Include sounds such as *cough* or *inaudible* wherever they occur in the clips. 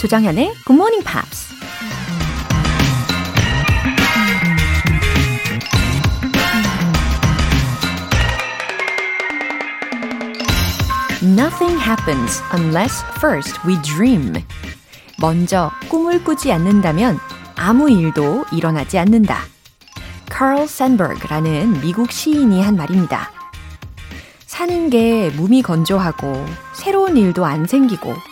조정현의 Good Morning Pops. Nothing happens unless first we dream. 먼저 꿈을 꾸지 않는다면 아무 일도 일어나지 않는다. 카럴 샌버그라는 미국 시인이 한 말입니다. 사는 게 몸이 건조하고 새로운 일도 안 생기고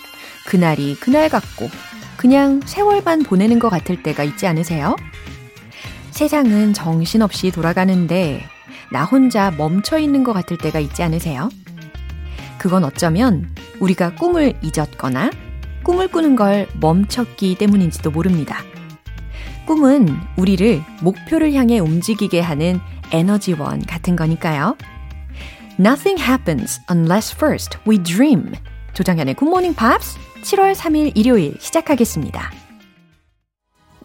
그날이 그날 같고 그냥 세월만 보내는 것 같을 때가 있지 않으세요? 세상은 정신없이 돌아가는데 나 혼자 멈춰 있는 것 같을 때가 있지 않으세요? 그건 어쩌면 우리가 꿈을 잊었거나 꿈을 꾸는 걸 멈췄기 때문인지도 모릅니다. 꿈은 우리를 목표를 향해 움직이게 하는 에너지원 같은 거니까요. Nothing happens unless first we dream. 조장현의 Morning Pops 7월 3일 일요일 시작하겠습니다.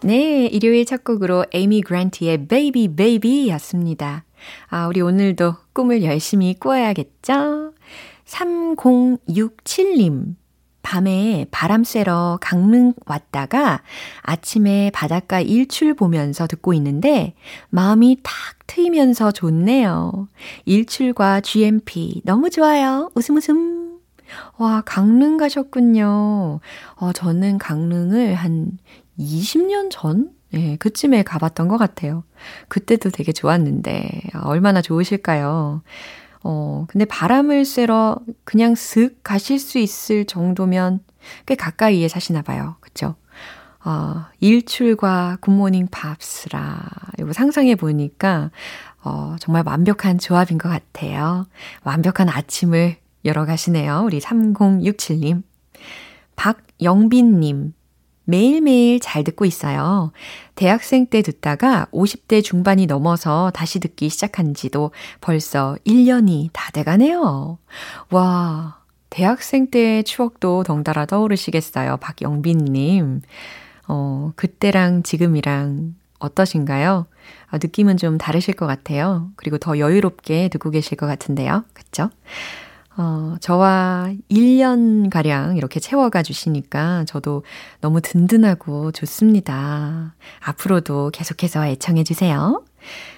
네, 일요일 첫 곡으로 에이미 그란트의 Baby Baby 였습니다. 아, 우리 오늘도 꿈을 열심히 꾸어야겠죠? 3067님. 밤에 바람 쐬러 강릉 왔다가 아침에 바닷가 일출 보면서 듣고 있는데 마음이 탁 트이면서 좋네요. 일출과 GMP 너무 좋아요. 웃음 웃음. 와, 강릉 가셨군요. 어, 저는 강릉을 한 20년 전? 예, 그쯤에 가봤던 것 같아요. 그때도 되게 좋았는데, 얼마나 좋으실까요? 어, 근데 바람을 쐬러 그냥 슥 가실 수 있을 정도면 꽤 가까이에 사시나 봐요. 그쵸? 어, 일출과 굿모닝 팝스라. 이거 상상해 보니까, 어, 정말 완벽한 조합인 것 같아요. 완벽한 아침을 열어가시네요. 우리 3067님. 박영빈님. 매일매일 잘 듣고 있어요. 대학생 때 듣다가 50대 중반이 넘어서 다시 듣기 시작한 지도 벌써 1년이 다 돼가네요. 와, 대학생 때의 추억도 덩달아 떠오르시겠어요. 박영빈님. 어, 그때랑 지금이랑 어떠신가요? 아, 느낌은 좀 다르실 것 같아요. 그리고 더 여유롭게 듣고 계실 것 같은데요. 그쵸? 어, 저와 1년가량 이렇게 채워가 주시니까 저도 너무 든든하고 좋습니다. 앞으로도 계속해서 애청해 주세요.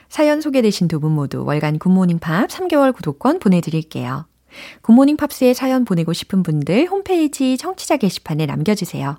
사연 소개되신 두 분 모두 월간 굿모닝 팝 3개월 구독권 보내드릴게요. Good Morning Pops에 사연 보내고 싶은 분들 홈페이지 청취자 게시판에 남겨주세요.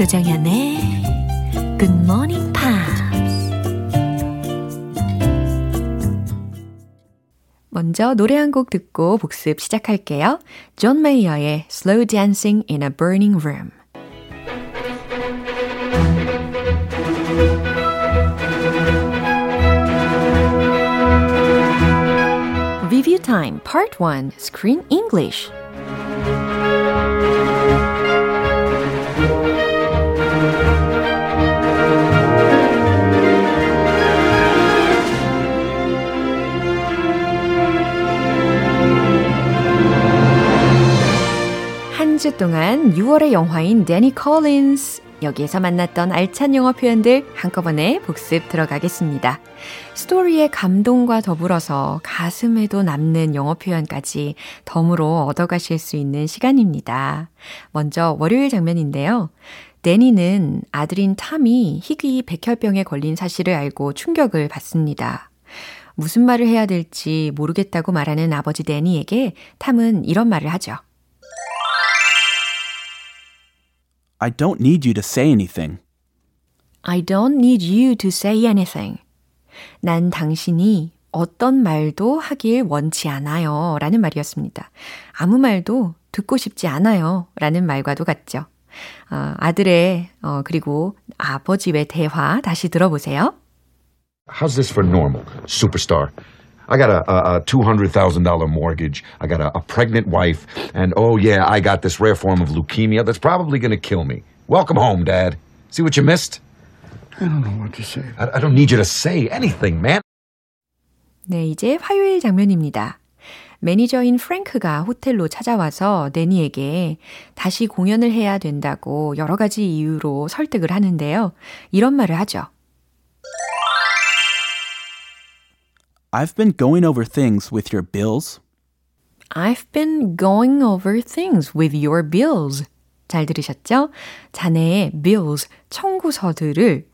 조정현의 Good Morning Pops. 먼저 노래 한 곡 듣고 복습 시작할게요. 존 메이어의 Slow Dancing in a Burning Room. Review Time Part 1 Screen English 주 동안 6월의 영화인 데니 콜린스 여기에서 만났던 알찬 영어 표현들 한꺼번에 복습 들어가겠습니다. 스토리의 감동과 더불어서 가슴에도 남는 영어 표현까지 덤으로 얻어가실 수 있는 시간입니다. 먼저 월요일 장면인데요. 데니는 아들인 탐이 희귀 백혈병에 걸린 사실을 알고 충격을 받습니다. 무슨 말을 해야 될지 모르겠다고 말하는 아버지 데니에게 탐은 이런 말을 하죠. I don't need you to say anything. I don't need you to say anything. 난 당신이 어떤 말도 하길 원치 않아요. 라는 말이었습니다. 아무 말도 듣고 싶지 않아요. 라는 말과도 같죠. 어, 아들의, 어, 그리고 아버지의 대화 다시 들어보세요. How's this for normal, superstar? I got a, a, a $200,000 mortgage. I got a, a pregnant wife. And oh, yeah, I got this rare form of leukemia that's probably going to kill me. Welcome home, Dad. See what you missed? I don't know what to say. I, I don't need you to say anything, man. 네, 이제 화요일 장면입니다. 매니저인 프랭크가 호텔로 찾아와서 내니에게 다시 공연을 해야 된다고 여러 가지 이유로 설득을 하는데요. 이런 말을 하죠. I've been going over things with your bills. I've been going over things with your bills. 잘 들으셨죠? 자네의 bills, 청구서들을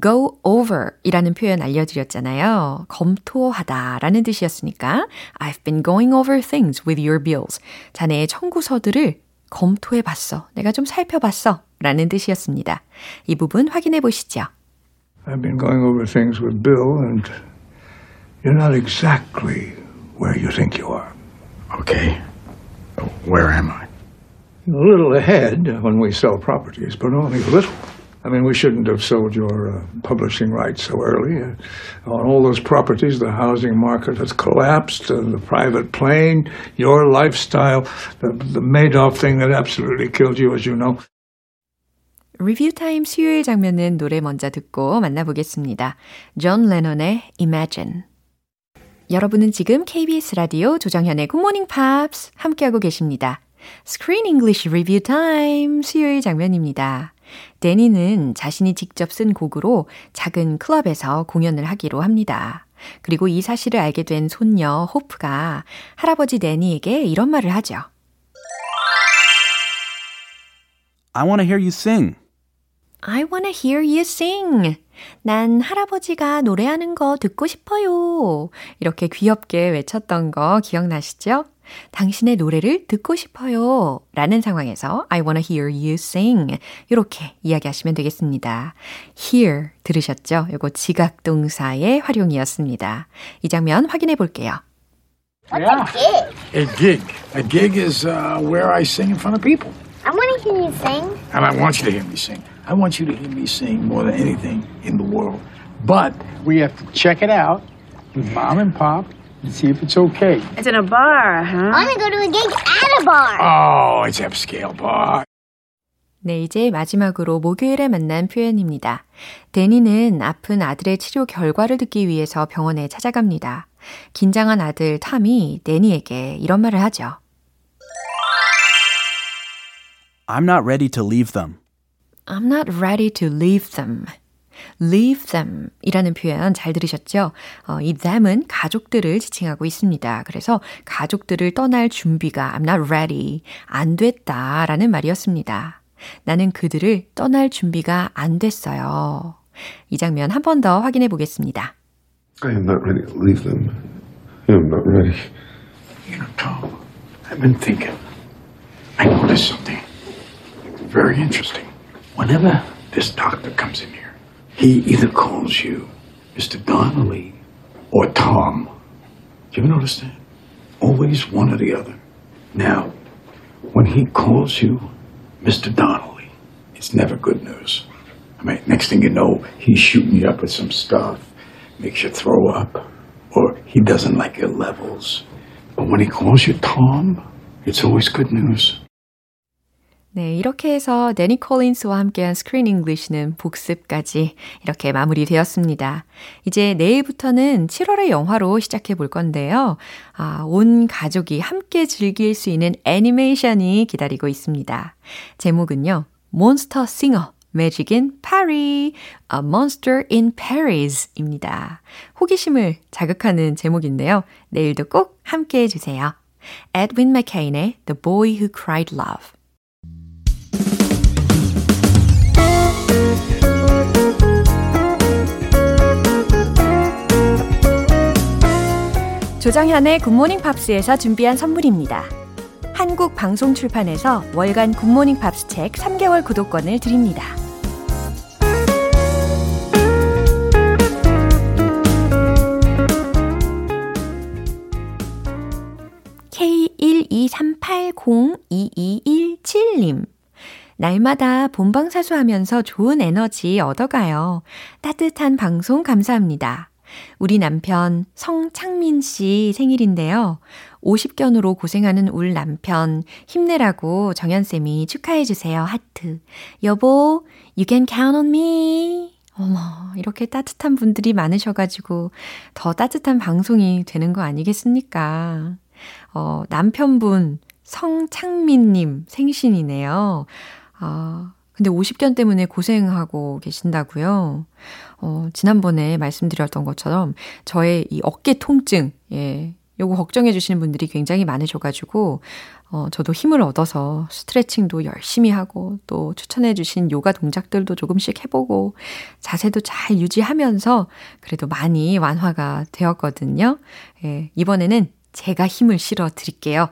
go over 이라는 표현 알려드렸잖아요. 검토하다 라는 뜻이었으니까 I've been going over things with your bills. 자네의 청구서들을 검토해 봤어. 내가 좀 살펴봤어. 라는 뜻이었습니다. 이 부분 확인해 보시죠. I've been going over things with Bill, and you're not exactly where you think you are. Okay. Where am I? A little ahead when we sell properties, but only a little. I mean, we shouldn't have sold your uh, publishing rights so early. Uh, on all those properties, the housing market has collapsed, uh, the private plane, your lifestyle, the, the Madoff thing that absolutely killed you, as you know. 리뷰 타임 수요일 장면은 노래 먼저 듣고 만나보겠습니다. 존 레논의 Imagine. 여러분은 지금 KBS 라디오 조정현의 Good Morning Pops 함께하고 계십니다. Screen English Review Time 수요일 장면입니다. 데니는 자신이 직접 쓴 곡으로 작은 클럽에서 공연을 하기로 합니다. 그리고 이 사실을 알게 된 손녀 호프가 할아버지 데니에게 이런 말을 하죠. I want to hear you sing. I wanna hear you sing. 난 할아버지가 노래하는 거 듣고 싶어요. 이렇게 귀엽게 외쳤던 거 기억나시죠? 당신의 노래를 듣고 싶어요. 라는 상황에서 I wanna hear you sing. 이렇게 이야기하시면 되겠습니다. hear 들으셨죠? 이거 지각 동사의 활용이었습니다. 이 장면 확인해 볼게요. yeah. A gig. A gig is uh, where I sing in front of people. I want to hear you sing. And I want you to hear me sing. I want you to hear me sing more than anything in the world. But we have to check it out with mom and pop and see if it's okay. It's in a bar, huh? I want to go to a gig at a bar. Oh, it's upscale bar. 네, 이제 마지막으로 목요일에 만난 표현입니다. 데니는 아픈 아들의 치료 결과를 듣기 위해서 병원에 찾아갑니다. 긴장한 아들 탐이 데니에게 이런 말을 하죠. I'm not ready to leave them. I'm not ready to leave them. leave them 이라는 표현 잘 들으셨죠? 어, 이 them은 가족들을 지칭하고 있습니다. 그래서 가족들을 떠날 준비가 I'm not ready, 안 됐다 라는 말이었습니다. 나는 그들을 떠날 준비가 안 됐어요. 이 장면 한 번 더 확인해 보겠습니다. I am not ready to leave them. I am not ready. You know, Tom, I've been thinking. I noticed something very interesting. Whenever this doctor comes in here, he either calls you Mr. Donnelly or Tom. Do you ever notice that? Always one or the other. Now, when he calls you Mr. Donnelly, it's never good news. I mean, next thing you know, he's shooting you up with some stuff, makes you throw up, or he doesn't like your levels. But when he calls you Tom, it's always good news. 네, 이렇게 해서 데니 콜린스와 함께한 스크린 잉글리시는 복습까지 이렇게 마무리되었습니다. 이제 내일부터는 7월의 영화로 시작해 볼 건데요. 아, 온 가족이 함께 즐길 수 있는 애니메이션이 기다리고 있습니다. 제목은요. 몬스터 싱어 Magic in Paris, A Monster in Paris 입니다. 호기심을 자극하는 제목인데요. 내일도 꼭 함께 해주세요. Edwin McCain의 The Boy Who Cried Love 조정현의 굿모닝 팝스에서 준비한 선물입니다. 한국 방송 출판에서 월간 굿모닝 팝스 책 3개월 구독권을 드립니다. K123802217님. 날마다 본방사수하면서 좋은 에너지 얻어가요. 따뜻한 방송 감사합니다. 우리 남편 성창민 씨 생일인데요. 50견으로 고생하는 울 남편 힘내라고 정연쌤이 축하해주세요. 하트. 여보, you can count on me. 어머, 이렇게 따뜻한 분들이 많으셔가지고 더 따뜻한 방송이 되는 거 아니겠습니까? 어, 남편분 성창민님 생신이네요. 어, 근데 50견 때문에 고생하고 계신다고요. 어, 지난번에 말씀드렸던 것처럼 저의 이 어깨 통증, 예, 요거 걱정해 주시는 분들이 굉장히 많으셔가지고, 어, 저도 힘을 얻어서 스트레칭도 열심히 하고, 또 추천해 주신 요가 동작들도 조금씩 해보고, 자세도 잘 유지하면서, 그래도 많이 완화가 되었거든요. 예, 이번에는 제가 힘을 실어 드릴게요.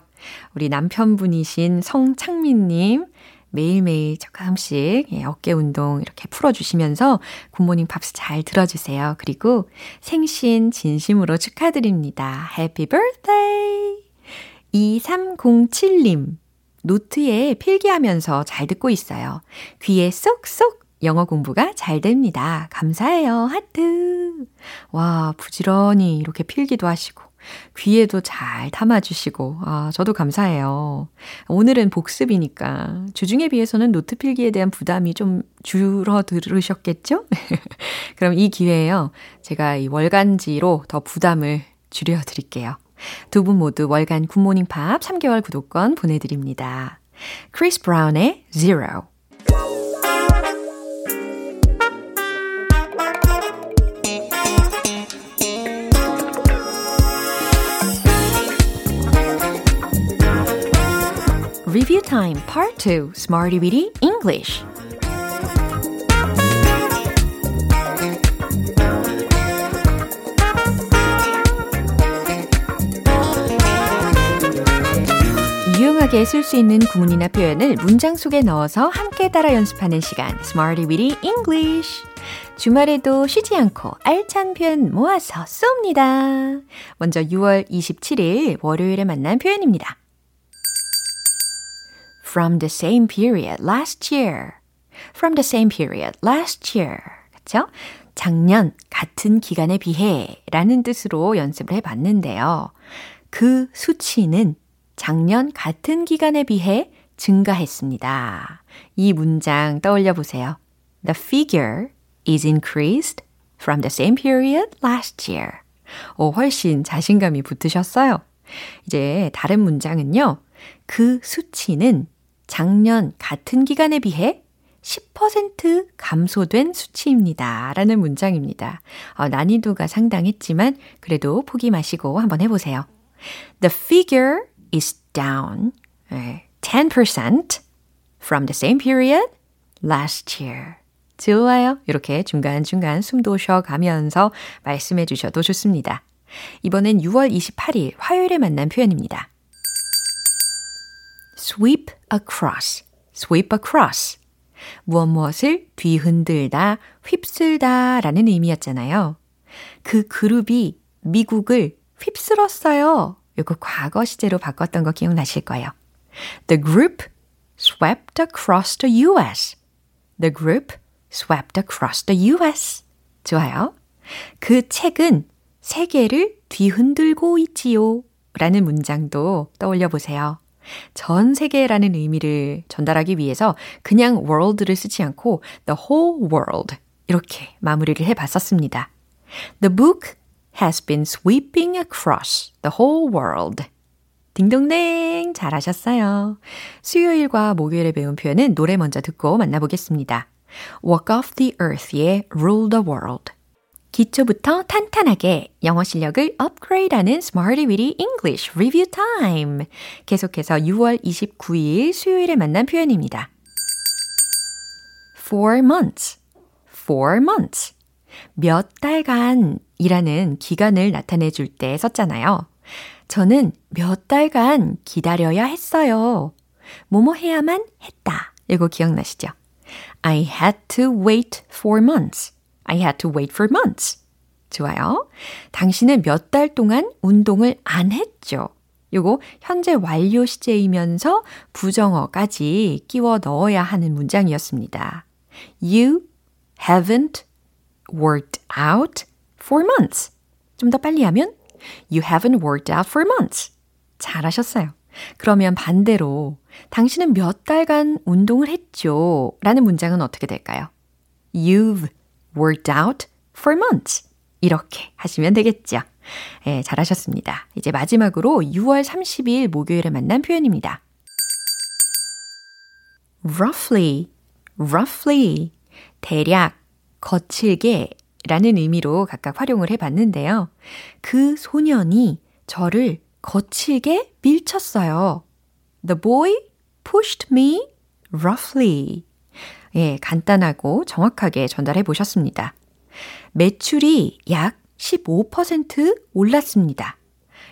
우리 남편분이신 성창민님, 매일매일 조금씩 예, 어깨 운동 이렇게 풀어주시면서 Good Morning Pops 잘 들어주세요. 그리고 생신 진심으로 축하드립니다. happy birthday! 2307님, 노트에 필기하면서 잘 듣고 있어요. 귀에 쏙쏙 영어 공부가 잘 됩니다. 감사해요. 하트. 와, 부지런히 이렇게 필기도 하시고. 귀에도 잘 담아주시고, 아, 저도 감사해요. 오늘은 복습이니까 주중에 비해서는 노트 필기에 대한 부담이 좀 줄어들으셨겠죠? *laughs* 그럼 이 기회에요. 제가 이 월간지로 더 부담을 줄여드릴게요. 두 분 모두 월간 Good Morning Pops 3개월 구독권 보내드립니다. Chris Brown의 Zero. Review Time Part 2 Smarty Witty English 유용하게 쓸 수 있는 구문이나 표현을 문장 속에 넣어서 함께 따라 연습하는 시간 Smarty Weedy English 주말에도 쉬지 않고 알찬 표현 모아서 쏩니다. 먼저 6월 27일 월요일에 만난 표현입니다. From the same period last year. from the same period last year. 그쵸? 작년 같은 기간에 비해 라는 뜻으로 연습을 해 봤는데요. 그 수치는 작년 같은 기간에 비해 증가했습니다. 이 문장 떠올려 보세요. The figure is increased from the same period last year. 오, 훨씬 자신감이 붙으셨어요. 이제 다른 문장은요. 그 수치는 작년 같은 기간에 비해 10% 감소된 수치입니다. 라는 문장입니다. 어, 난이도가 상당했지만 그래도 포기 마시고 한번 해보세요. The figure is down 10% from the same period last year. 좋아요. 이렇게 중간중간 숨도 쉬어가면서 말씀해 주셔도 좋습니다. 이번엔 6월 28일 화요일에 만난 표현입니다. sweep across, sweep across. 무엇 무엇을 뒤흔들다, 휩쓸다 라는 의미였잖아요. 그 그룹이 미국을 휩쓸었어요. 이거 과거 시제로 바꿨던 거 기억나실 거예요. The group swept across the US. The group swept across the US. 좋아요. 그 책은 세계를 뒤흔들고 있지요. 라는 문장도 떠올려 보세요. 전 세계라는 의미를 전달하기 위해서 그냥 world를 쓰지 않고 the whole world 이렇게 마무리를 해 봤었습니다. The book has been sweeping across the whole world. 딩동댕 잘하셨어요. 수요일과 목요일에 배운 표현은 노래 먼저 듣고 만나보겠습니다. Walk off the earth의 Rule the World. 기초부터 탄탄하게 영어 실력을 업그레이드하는 Smarty Weedy English Review Time. 계속해서 6월 29일 수요일에 만난 표현입니다. Four months. Four months. 몇 달간 이라는 기간을 나타내 줄 때 썼잖아요. 저는 몇 달간 기다려야 했어요. 뭐뭐 해야만 했다. 이거 기억나시죠? I had to wait four months. I had to wait for months. 좋아요. 당신은 몇 달 동안 운동을 안 했죠. 요거 현재 완료 시제이면서 부정어까지 끼워 넣어야 하는 문장이었습니다. You haven't worked out for months. 좀 더 빨리 하면 You haven't worked out for months. 잘하셨어요. 그러면 반대로 당신은 몇 달간 운동을 했죠? 라는 문장은 어떻게 될까요? You've worked out for months. 이렇게 하시면 되겠죠. 예, 잘하셨습니다. 이제 마지막으로 6월 30일 목요일에 만난 표현입니다. roughly, roughly, 대략, 거칠게 라는 의미로 각각 활용을 해 봤는데요. 그 소년이 저를 거칠게 밀쳤어요. The boy pushed me roughly. 예, 간단하고 정확하게 전달해 보셨습니다. 매출이 약 15% 올랐습니다.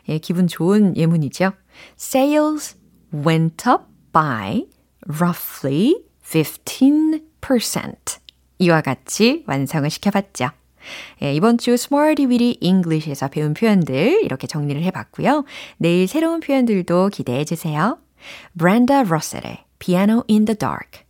예, 기분 좋은 예문이죠. Sales went up by roughly 15%. 이와 같이 완성을 시켜봤죠. 예, 이번 주 Smarty Weedy English에서 배운 표현들 이렇게 정리를 해봤고요. 내일 새로운 표현들도 기대해 주세요. Brenda Russell의 Piano in the Dark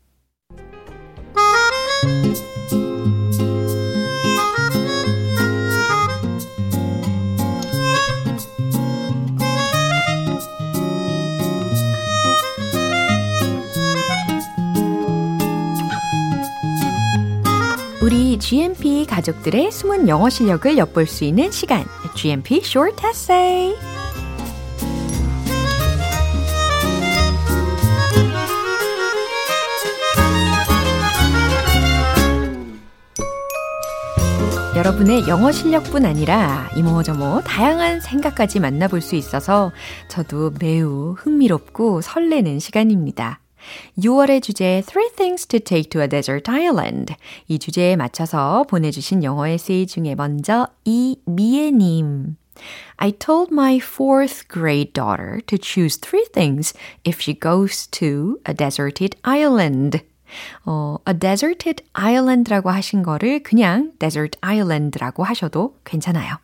우리 GMP 가족들의 숨은 영어 실력을 엿볼 수 있는 시간. GMP Short Essay. 여러분의 영어 실력뿐 아니라 이모저모 다양한 생각까지 만나볼 수 있어서 저도 매우 흥미롭고 설레는 시간입니다. 6월의 주제 Three Things to Take to a Desert Island 이 주제에 맞춰서 보내주신 영어 에세이 중에 먼저 이미애님 I told my fourth grade daughter to choose three things if she goes to a deserted island. 어, a deserted island라고 하신 거를 그냥 desert island라고 하셔도 괜찮아요.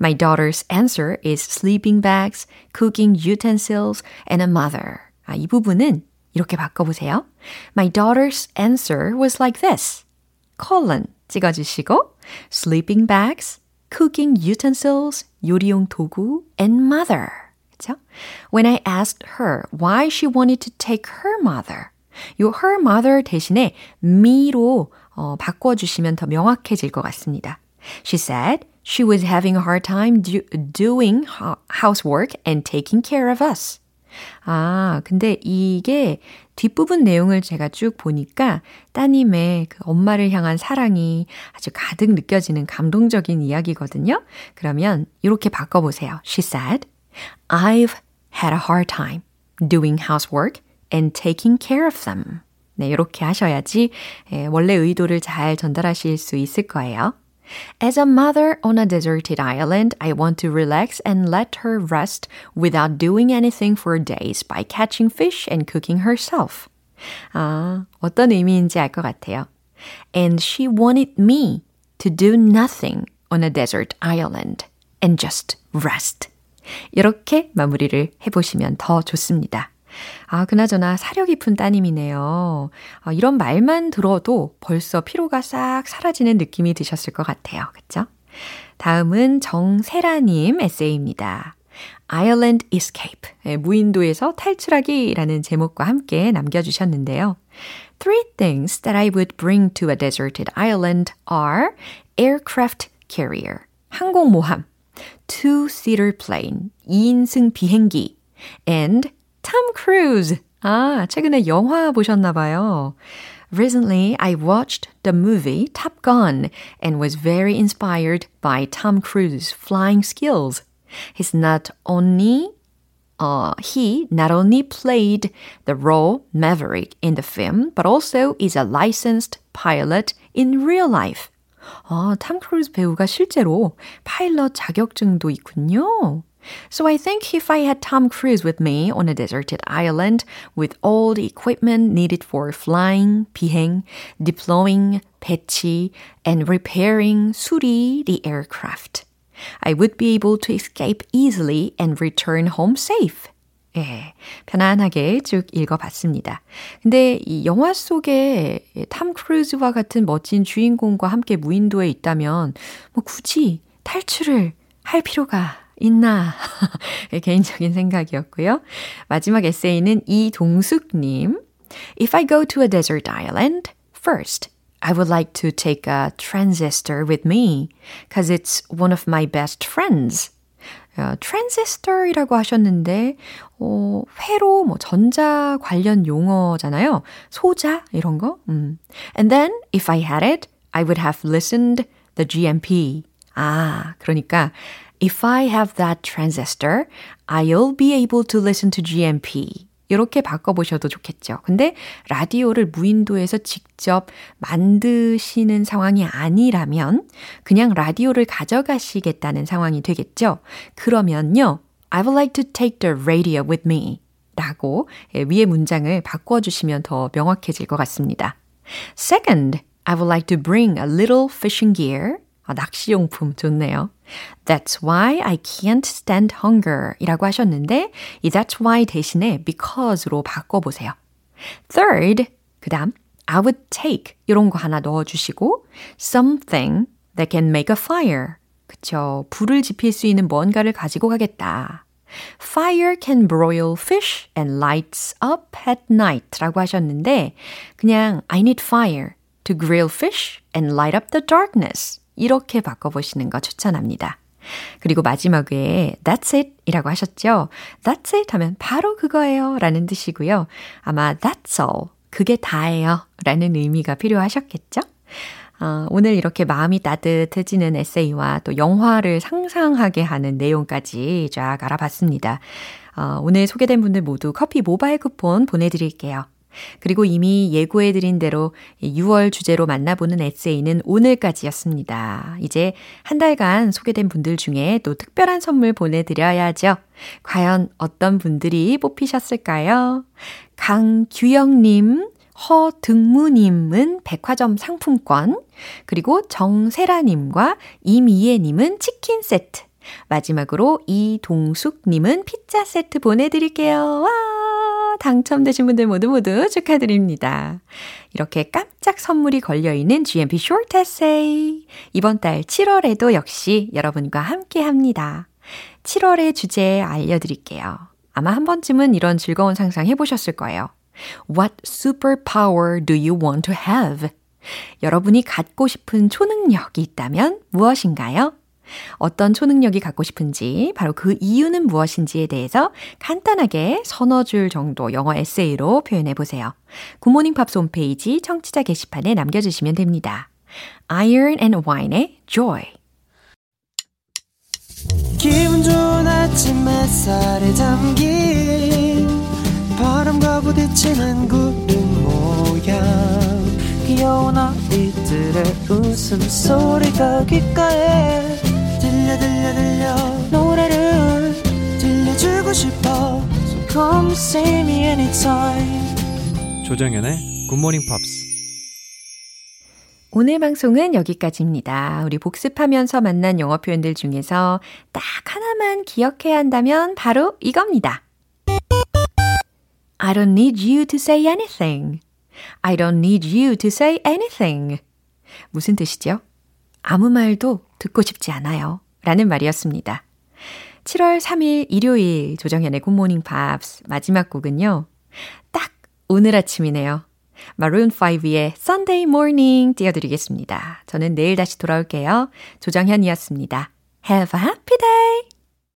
My daughter's answer is sleeping bags, cooking utensils, and a mother. 아, 이 부분은 이렇게 바꿔보세요. My daughter's answer was like this. colon 찍어주시고 sleeping bags, cooking utensils, 요리용 도구, and mother. 그쵸? When I asked her why she wanted to take her mother, 요 her mother 대신에 me로 어, 바꿔주시면 더 명확해질 것 같습니다. She said she was having a hard time do, doing housework and taking care of us. 아, 근데 이게 뒷부분 내용을 제가 쭉 보니까 따님의 그 엄마를 향한 사랑이 아주 가득 느껴지는 감동적인 이야기거든요. 그러면 이렇게 바꿔보세요. She said, I've had a hard time doing housework and taking care of them. 네, 이렇게 하셔야지 원래 의도를 잘 전달하실 수 있을 거예요. As a mother on a deserted island, I want to relax and let her rest without doing anything for days by catching fish and cooking herself. 아, 어떤 의미인지 알 것 같아요. And she wanted me to do nothing on a desert island and just rest. 이렇게 마무리를 해보시면 더 좋습니다. 아, 그나저나 사려 깊은 따님이네요. 아, 이런 말만 들어도 벌써 피로가 싹 사라지는 느낌이 드셨을 것 같아요. 그쵸? 다음은 정세라님 에세이입니다. Island Escape. 네, 무인도에서 탈출하기라는 제목과 함께 남겨주셨는데요. Three things that I would bring to a deserted island are aircraft carrier, 항공모함, two-seater plane, 2인승 비행기, and Tom Cruise. 아, 최근에 영화 보셨나 봐요. Recently, I watched the movie Top Gun and was very inspired by Tom Cruise's flying skills. He's not only uh, he not only played the role Maverick in the film, but also is a licensed pilot in real life. 아, 탐 크루즈 배우가 실제로 파일럿 자격증도 있군요. So I think if I had Tom Cruise with me on a deserted island with all the equipment needed for flying, 비행, deploying, 배치, and repairing 수리 the aircraft, I would be able to escape easily and return home safe. 예, 편안하게 쭉 읽어봤습니다. 근데 이 영화 속에 탐 크루즈와 같은 멋진 주인공과 함께 무인도에 있다면 뭐 굳이 탈출을 할 필요가 있나? 개인적인 생각이었고요. 마지막 에세이는 이동숙님. If I go to a desert island, first, I would like to take a transistor with me, cause it's one of my best friends. 어, 트랜지스터이라고 하셨는데, 어, 회로, 뭐, 전자 관련 용어잖아요. 소자, 이런 거. 음. And then, if I had it, I would have listened the GMP. 아, 그러니까, if I have that transistor, I'll be able to listen to GMP. 이렇게 바꿔보셔도 좋겠죠. 근데 라디오를 무인도에서 직접 만드시는 상황이 아니라면 그냥 라디오를 가져가시겠다는 상황이 되겠죠. 그러면요. I would like to take the radio with me. 라고 위의 문장을 바꿔주시면 더 명확해질 것 같습니다. Second, I would like to bring a little fishing gear. 아, 낚시용품 좋네요. That's why I can't stand hunger 이라고 하셨는데 이 that's why 대신에 because로 바꿔보세요. Third, 그 다음 I would take 이런 거 하나 넣어주시고 something that can make a fire 그쵸. 불을 지필 수 있는 뭔가를 가지고 가겠다. Fire can broil fish and lights up at night 라고 하셨는데 그냥 I need fire to grill fish and light up the darkness 이렇게 바꿔보시는 거 추천합니다. 그리고 마지막에 That's it 이라고 하셨죠? That's it 하면 바로 그거예요 라는 뜻이고요. 아마 That's all, 그게 다예요 라는 의미가 필요하셨겠죠? 어, 오늘 이렇게 마음이 따뜻해지는 에세이와 또 영화를 상상하게 하는 내용까지 쫙 알아봤습니다. 어, 오늘 소개된 분들 모두 커피 모바일 쿠폰 보내드릴게요. 그리고 이미 예고해드린 대로 6월 주제로 만나보는 에세이는 오늘까지였습니다. 이제 한 달간 소개된 분들 중에 또 특별한 선물 보내드려야죠. 과연 어떤 분들이 뽑히셨을까요? 강규영님, 허등무님은 백화점 상품권, 그리고 정세라님과 임이혜님은 치킨 세트, 마지막으로 이동숙님은 피자 세트 보내드릴게요. 와! 당첨되신 분들 모두 모두 축하드립니다. 이렇게 깜짝 선물이 걸려있는 GMP Short Essay. 이번 달 7월에도 역시 여러분과 함께 합니다. 7월의 주제 알려드릴게요. 아마 한 번쯤은 이런 즐거운 상상 해보셨을 거예요. What superpower do you want to have? 여러분이 갖고 싶은 초능력이 있다면 무엇인가요? 어떤 초능력이 갖고 싶은지, 바로 그 이유는 무엇인지에 대해서 간단하게 서너 줄 정도 영어 에세이로 표현해 보세요. Good Morning Pops 홈페이지 청취자 게시판에 남겨주시면 됩니다. Iron and Wine의 Joy. 기분 좋은 아침 햇살에 담긴 바람과 부딪히는 구름 모양 귀여운 아이들의 웃음소리가 귓가에 들려 들려 들려 노래를 들려주고 싶어 So come see me anytime 조정연의 굿모닝 팝스 오늘 방송은 여기까지입니다. 우리 복습하면서 만난 영어 표현들 중에서 딱 하나만 기억해야 한다면 바로 이겁니다. I don't need you to say anything. I don't need you to say anything. 무슨 뜻이죠? 아무 말도 듣고 싶지 않아요. 라는 말이었습니다. 7월 3일 일요일 조정현의 굿모닝 팝스 마지막 곡은요. 딱 오늘 아침이네요. 마룬 5의 Sunday Morning 띄워드리겠습니다. 저는 내일 다시 돌아올게요. 조정현이었습니다. Have a happy day!